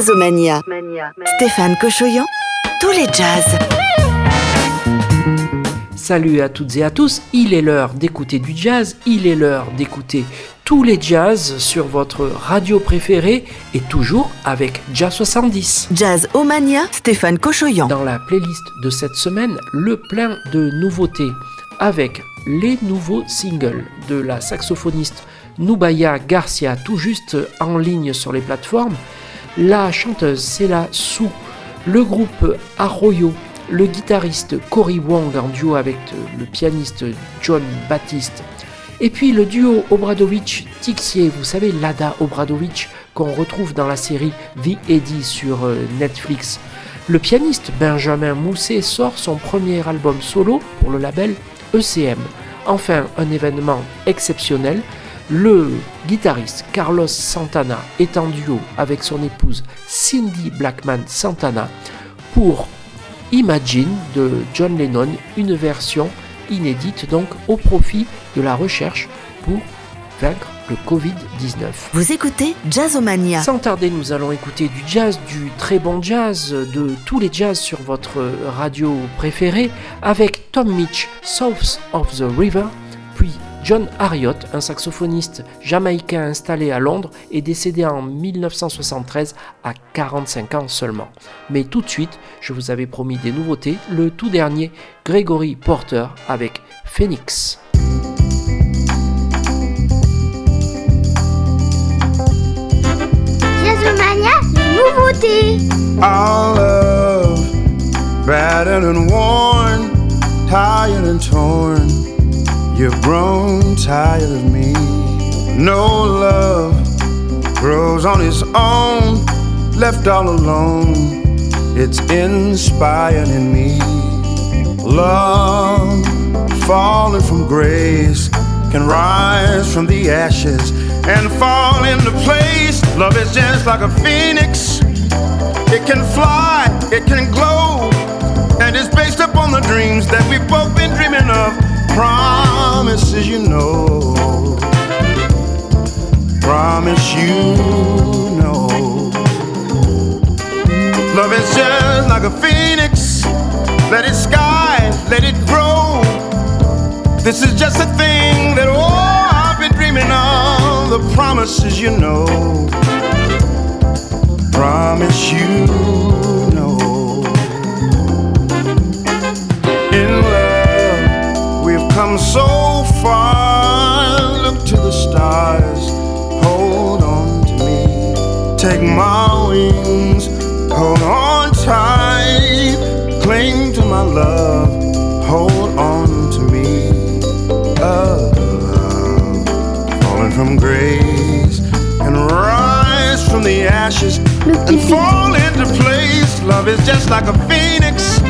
Jazzomania. Stéphane Cochoyan, tous les jazz. Salut à toutes et à tous, il est l'heure d'écouter du jazz, il est l'heure d'écouter tous les jazz sur votre radio préférée et toujours avec Jazz 70. Jazz Omania, Stéphane Cochoyan. Dans la playlist de cette semaine, le plein de nouveautés avec les nouveaux singles de la saxophoniste Nubaya Garcia, tout juste en ligne sur les plateformes. La chanteuse c'est la Sou, le groupe Arroyo, le guitariste Cory Wong en duo avec le pianiste John Baptiste, et puis le duo Obradovic-Tixier, vous savez Lada Obradovic qu'on retrouve dans la série The Eddie sur euh, Netflix. Le pianiste Benjamin Mousset sort son premier album solo pour le label ECM. Enfin, un événement exceptionnel, le guitariste Carlos Santana est en duo avec son épouse Cindy Blackman Santana pour Imagine de John Lennon, une version inédite donc au profit de la recherche pour vaincre le Covid-19. Vous écoutez Jazzomania. Sans tarder, nous allons écouter du jazz, du très bon jazz, de tous les jazz sur votre radio préférée avec Tom Mitch, South of the River, John Harriott, un saxophoniste jamaïcain installé à Londres, est décédé en 1973 à 45 ans seulement. Mais tout de suite, je vous avais promis des nouveautés, le tout dernier Gregory Porter avec Phoenix. Our love, battered and worn, tired and torn. You've grown tired of me. No love grows on its own, left all alone. It's inspiring in me. Love falling from grace can rise from the ashes and fall into place. Love is just like a phoenix. It can fly, it can glow, and it's based upon the dreams that we've both been dreaming of. Promises you know, promise you know. Love is just like a phoenix. Let it sky, let it grow. This is just a thing that oh I've been dreaming of. The promises you know. Promise you and fall into place. Love is just like a phoenix.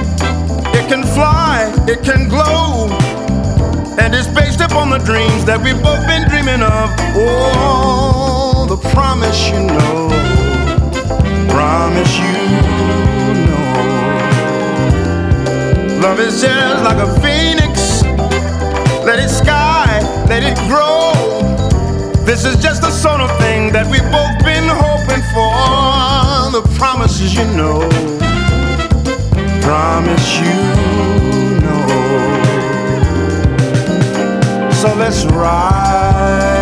It can fly, it can glow, and it's based upon the dreams that we've both been dreaming of. Oh, the promise you know, promise you know. Love is just like a phoenix. Let it sky, let it grow. This is just the sort of thing that we've both been hoping for. The promises you know. Promise you know. So let's rise,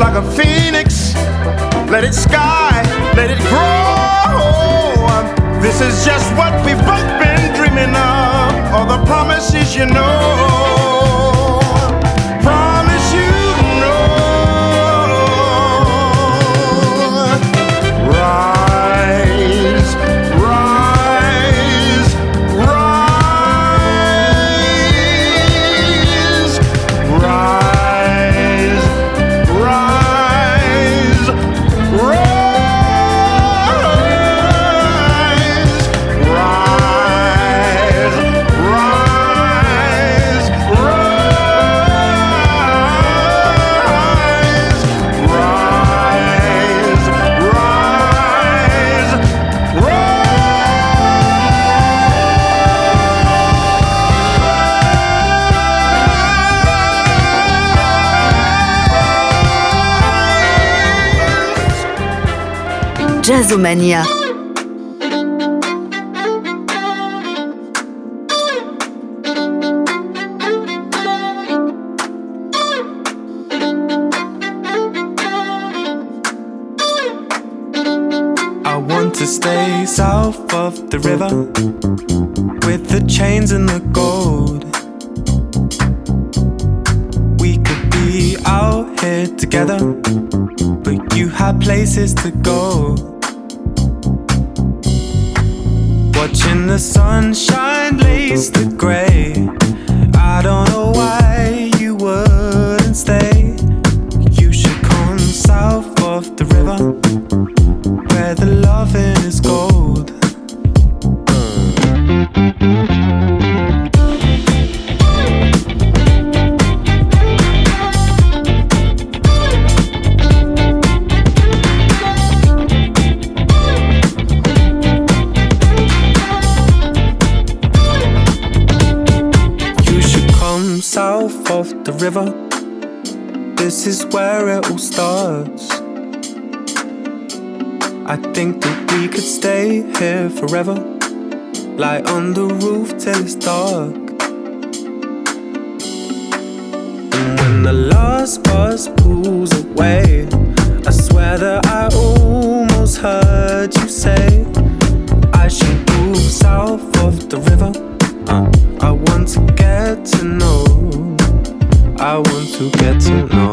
like a phoenix. Let it sky, let it grow. This is just what we've both been dreaming of. All the promises you know. Jazzomania. I want to stay south of the river where it all starts. I think that we could stay here forever. Lie on the roof till it's dark. And when the last bus pulls away, I swear that I almost heard you say, I should move south of the river. I want to get to know. I want to get to know.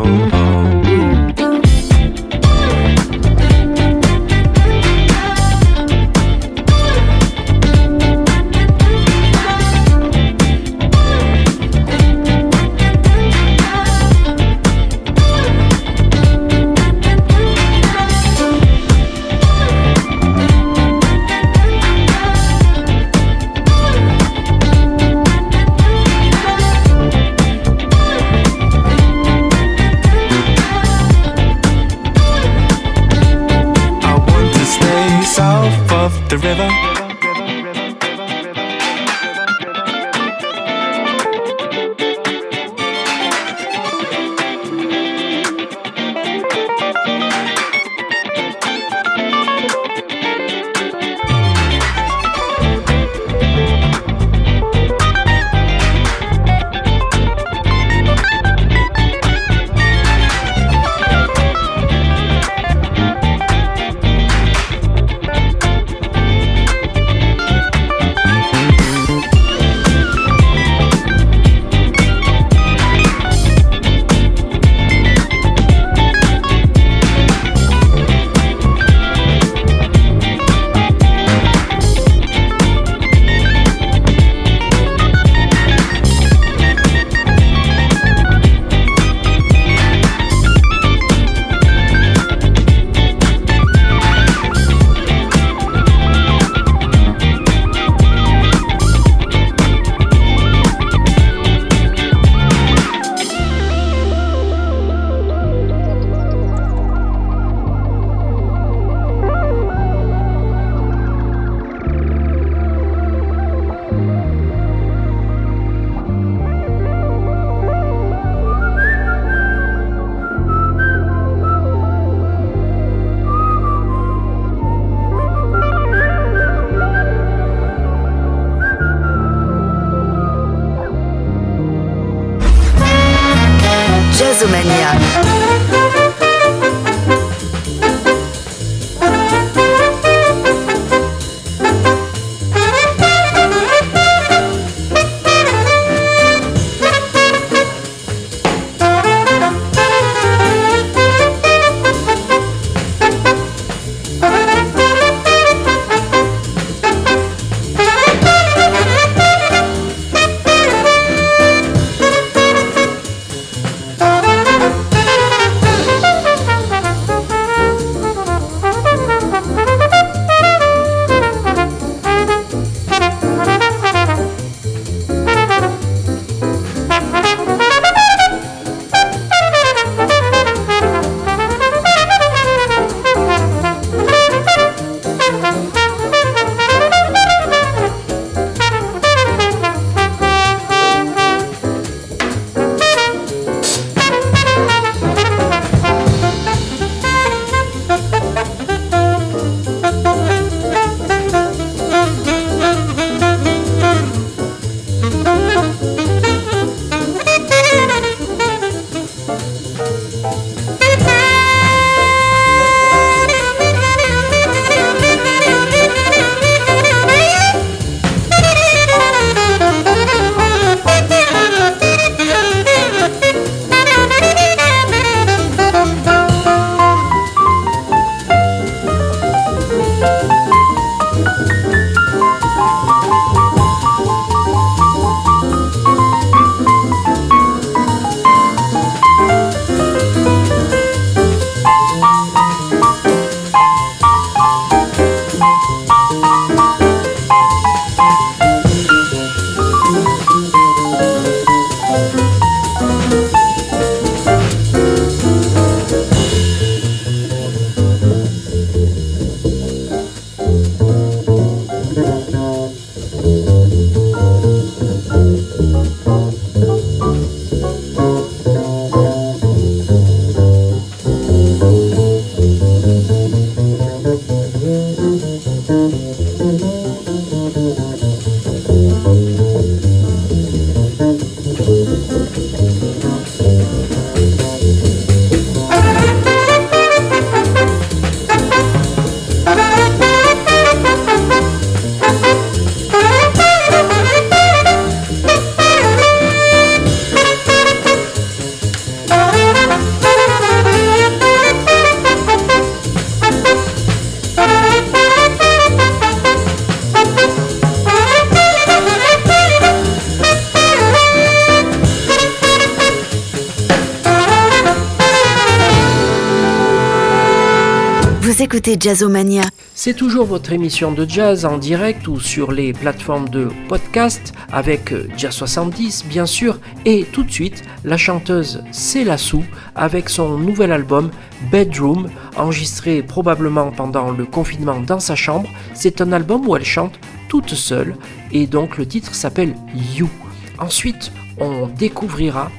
Jazzomania. C'est toujours votre émission de jazz en direct ou sur les plateformes de podcast avec Jazz 70 bien sûr et tout de suite la chanteuse Céla Sou avec son nouvel album Bedroom enregistré probablement pendant le confinement dans sa chambre. C'est un album où elle chante toute seule et donc le titre s'appelle You. Ensuite, on découvrira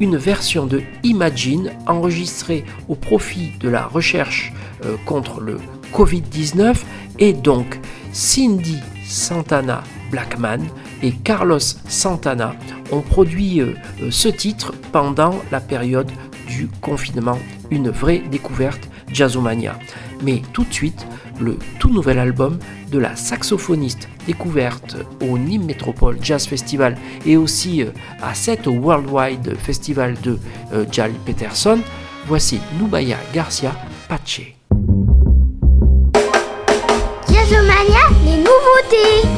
une version de Imagine enregistrée au profit de la recherche euh, contre le Covid-19 et donc Cindy Santana Blackman et Carlos Santana ont produit euh, euh, ce titre pendant la période du confinement. Une vraie découverte Jazzomania. Mais tout de suite, le tout nouvel album de la saxophoniste découverte au Nîmes Métropole Jazz Festival et aussi à cette Worldwide Festival de Jal Peterson. Voici Nubaya Garcia Pache. Nouveautés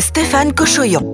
Stéphane Cochoyon.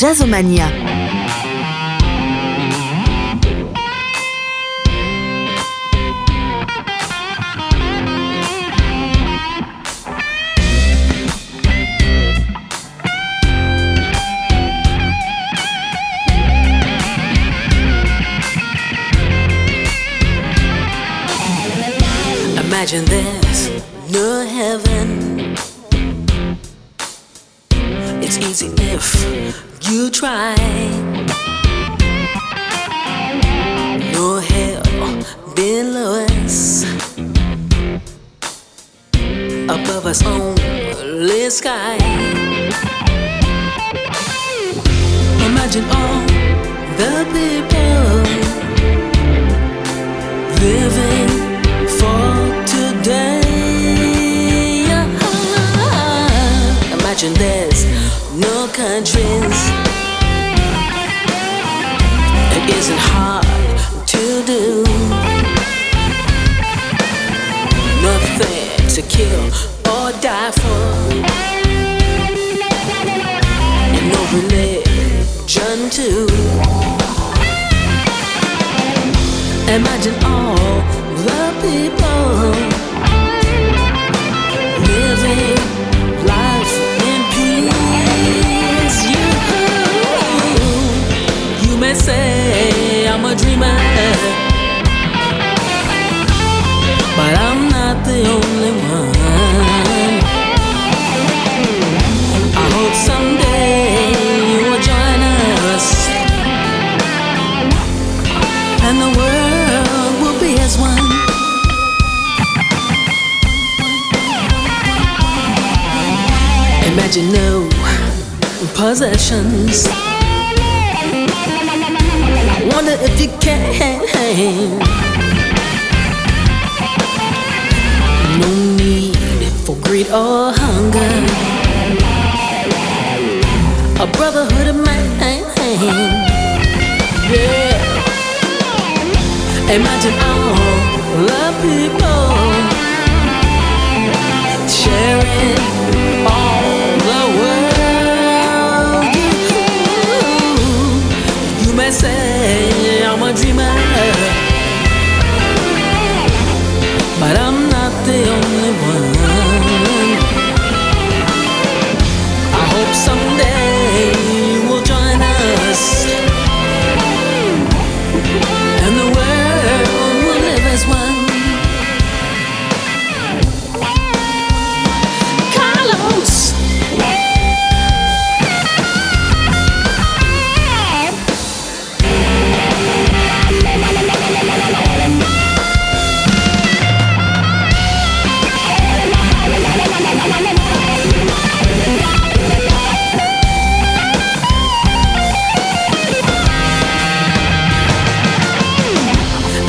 Jazzomania. Imagine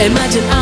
Imagine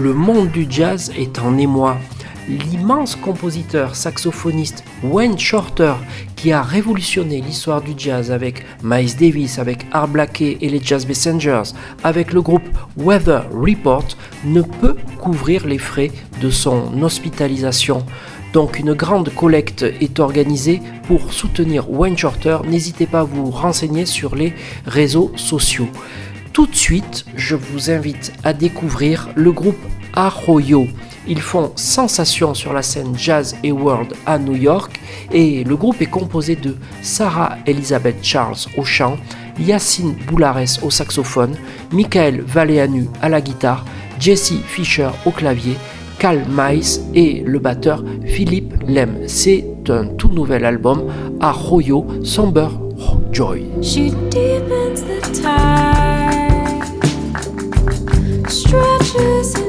Le monde du jazz est en émoi. L'immense compositeur saxophoniste Wayne Shorter, qui a révolutionné l'histoire du jazz avec Miles Davis, avec Art Blakey et les Jazz Messengers, avec le groupe Weather Report, ne peut couvrir les frais de son hospitalisation. Donc une grande collecte est organisée pour soutenir Wayne Shorter. N'hésitez pas à vous renseigner sur les réseaux sociaux. Tout de suite, je vous invite à découvrir le groupe Arroyo. Ils font sensation sur la scène jazz et world à New York et le groupe est composé de Sarah Elizabeth Charles au chant, Yacine Boulares au saxophone, Michael Valeanu à la guitare, Jesse Fisher au clavier, Cal Mice et le batteur Philippe Lem. C'est un tout nouvel album Arroyo Somber Joy. Stretches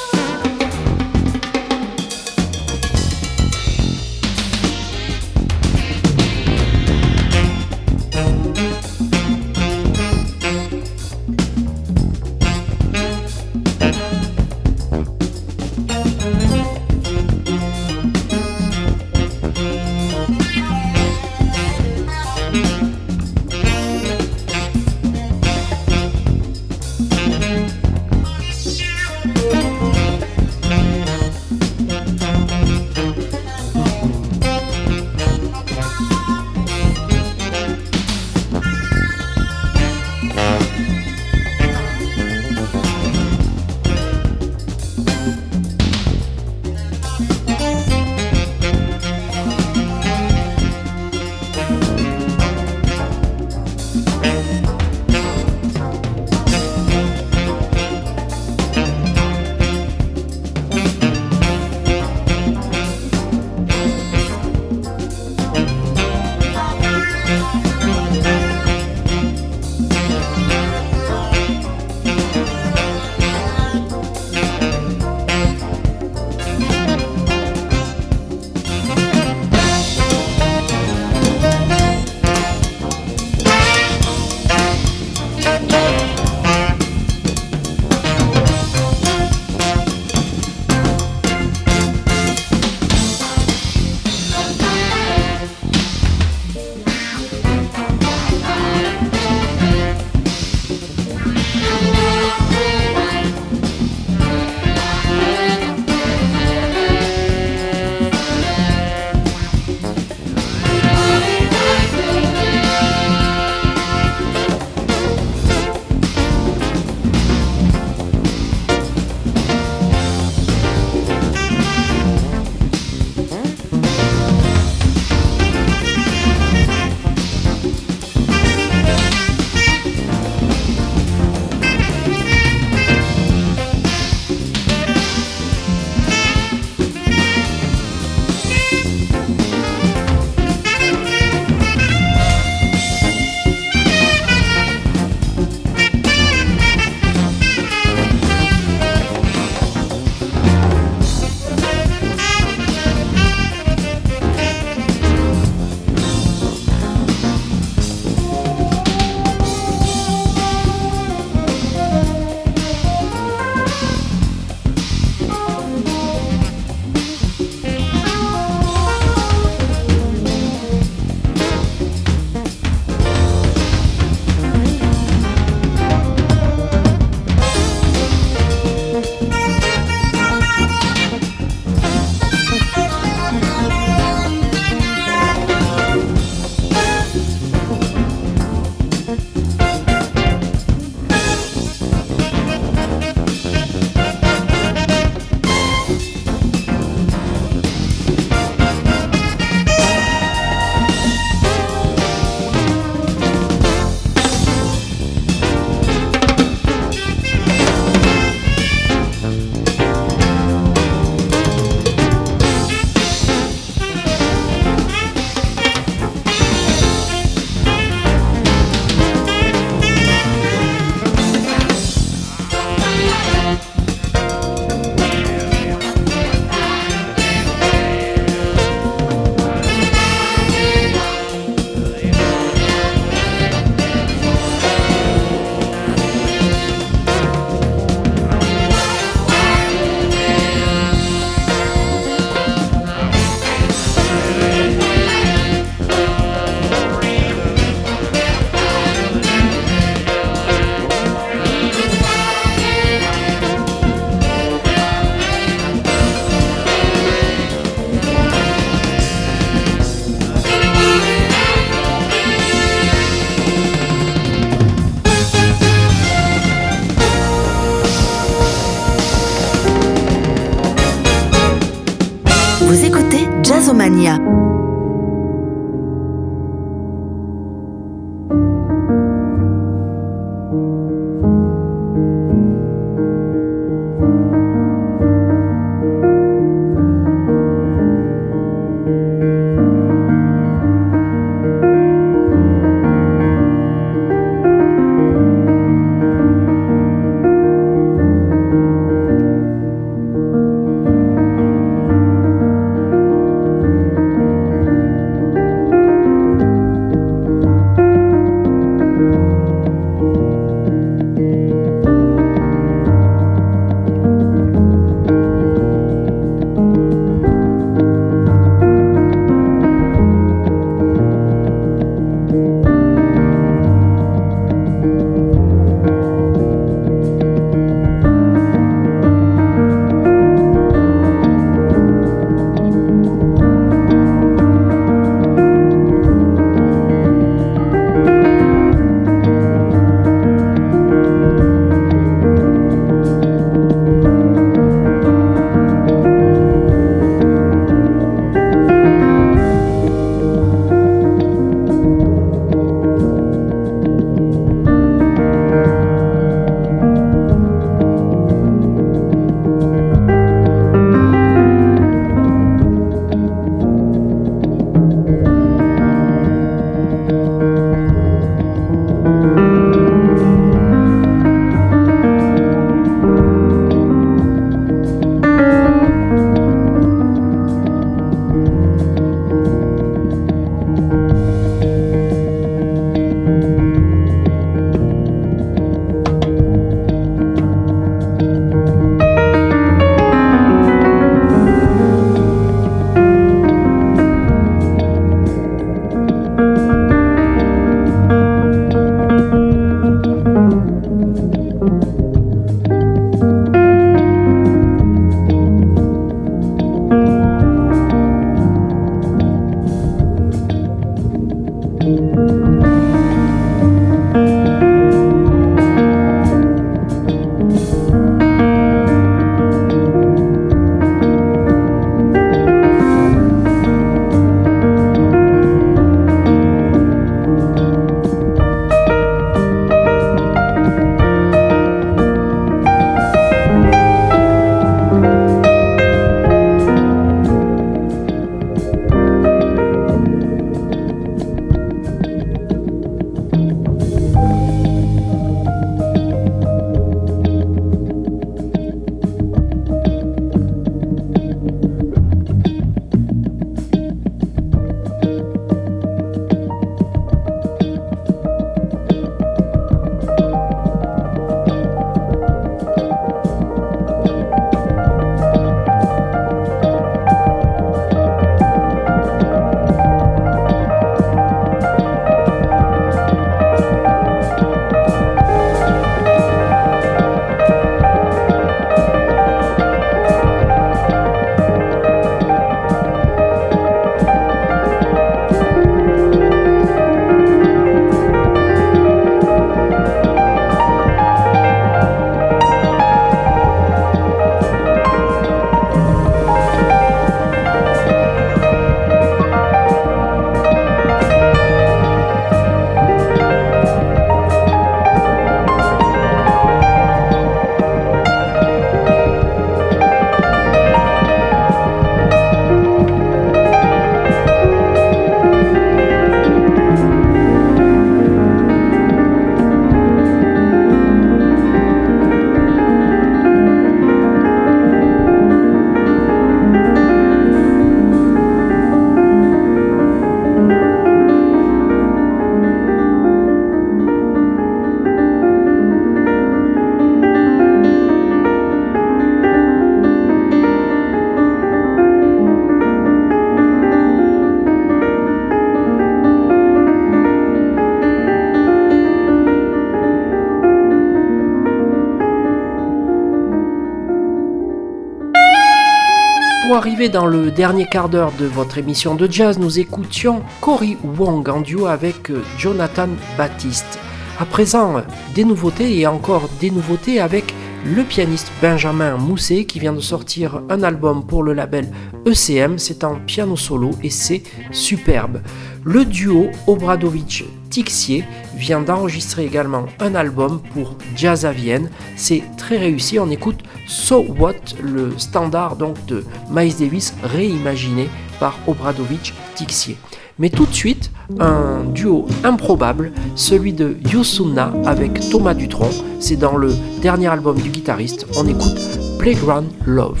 dans le dernier quart d'heure de votre émission de jazz, nous écoutions Cory Wong en duo avec euh, Jonathan Baptiste. À présent, des nouveautés et encore des nouveautés avec le pianiste Benjamin Mousset qui vient de sortir un album pour le label ECM. C'est en piano solo et c'est superbe. Le duo Obradovic-Tixier vient d'enregistrer également un album pour Jazz à Vienne. C'est réussi. On écoute So What, le standard donc de Miles Davis réimaginé par Obradovic-Tixier. Mais tout de suite, un duo improbable, celui de Yosunna avec Thomas Dutronc. C'est dans le dernier album du guitariste. On écoute Playground Love.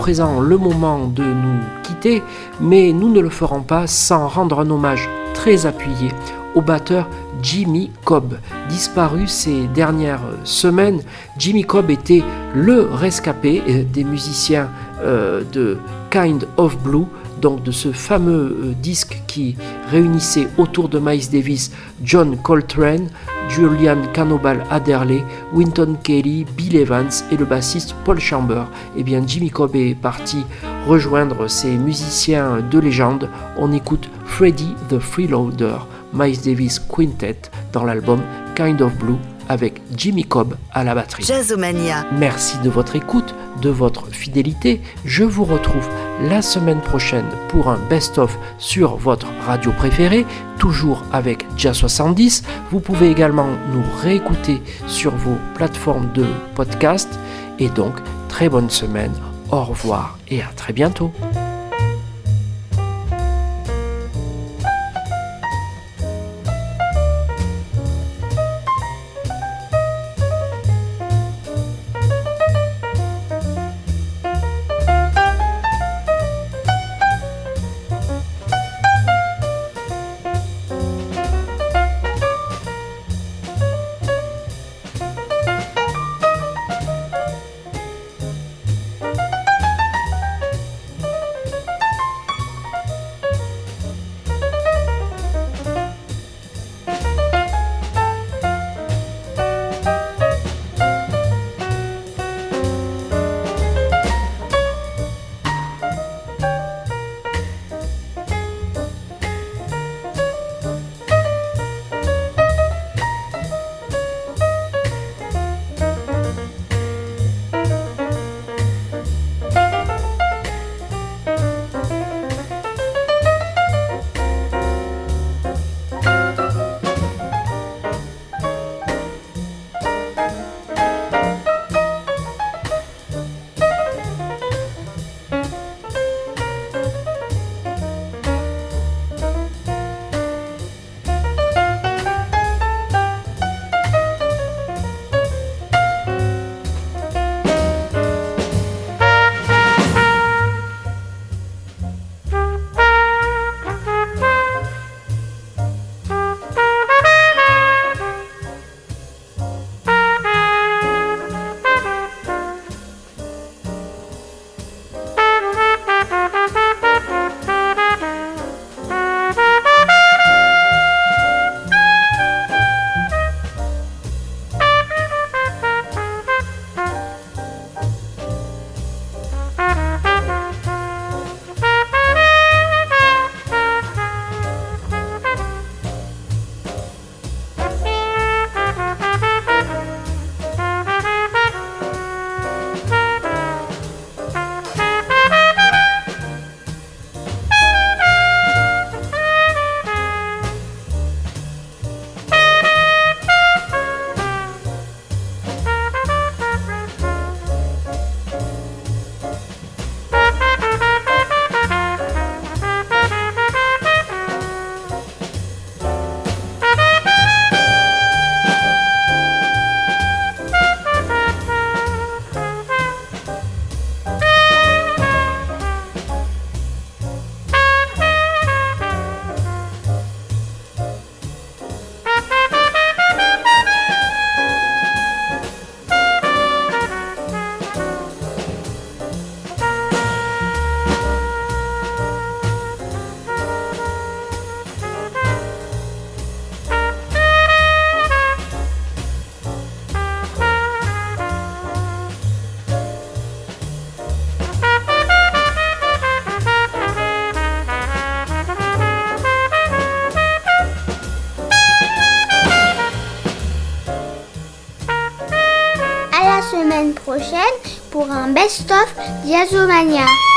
Présent le moment de nous quitter, mais nous ne le ferons pas sans rendre un hommage très appuyé au batteur Jimmy Cobb. Disparu ces dernières semaines, Jimmy Cobb était le rescapé euh, des musiciens euh, de Kind of Blue, donc de ce fameux euh, disque qui réunissait autour de Miles Davis John Coltrane, Julian Canobal Adderley, Winton Kelly, Bill Evans et le bassiste Paul Chamber. Eh Jimmy Cobb est parti rejoindre ces musiciens de légende. On écoute Freddie the Freeloader, Miles Davis Quintet dans l'album Kind of Blue avec Jimmy Cobb à la batterie. Jazzomania. Merci de votre écoute, de votre fidélité. Je vous retrouve la semaine prochaine pour un best-of sur votre radio préférée, toujours avec Jazz 70. Vous pouvez également nous réécouter sur vos plateformes de podcast. Et donc, très bonne semaine, au revoir et à très bientôt. Best-of Diazomania. C'est déjà fini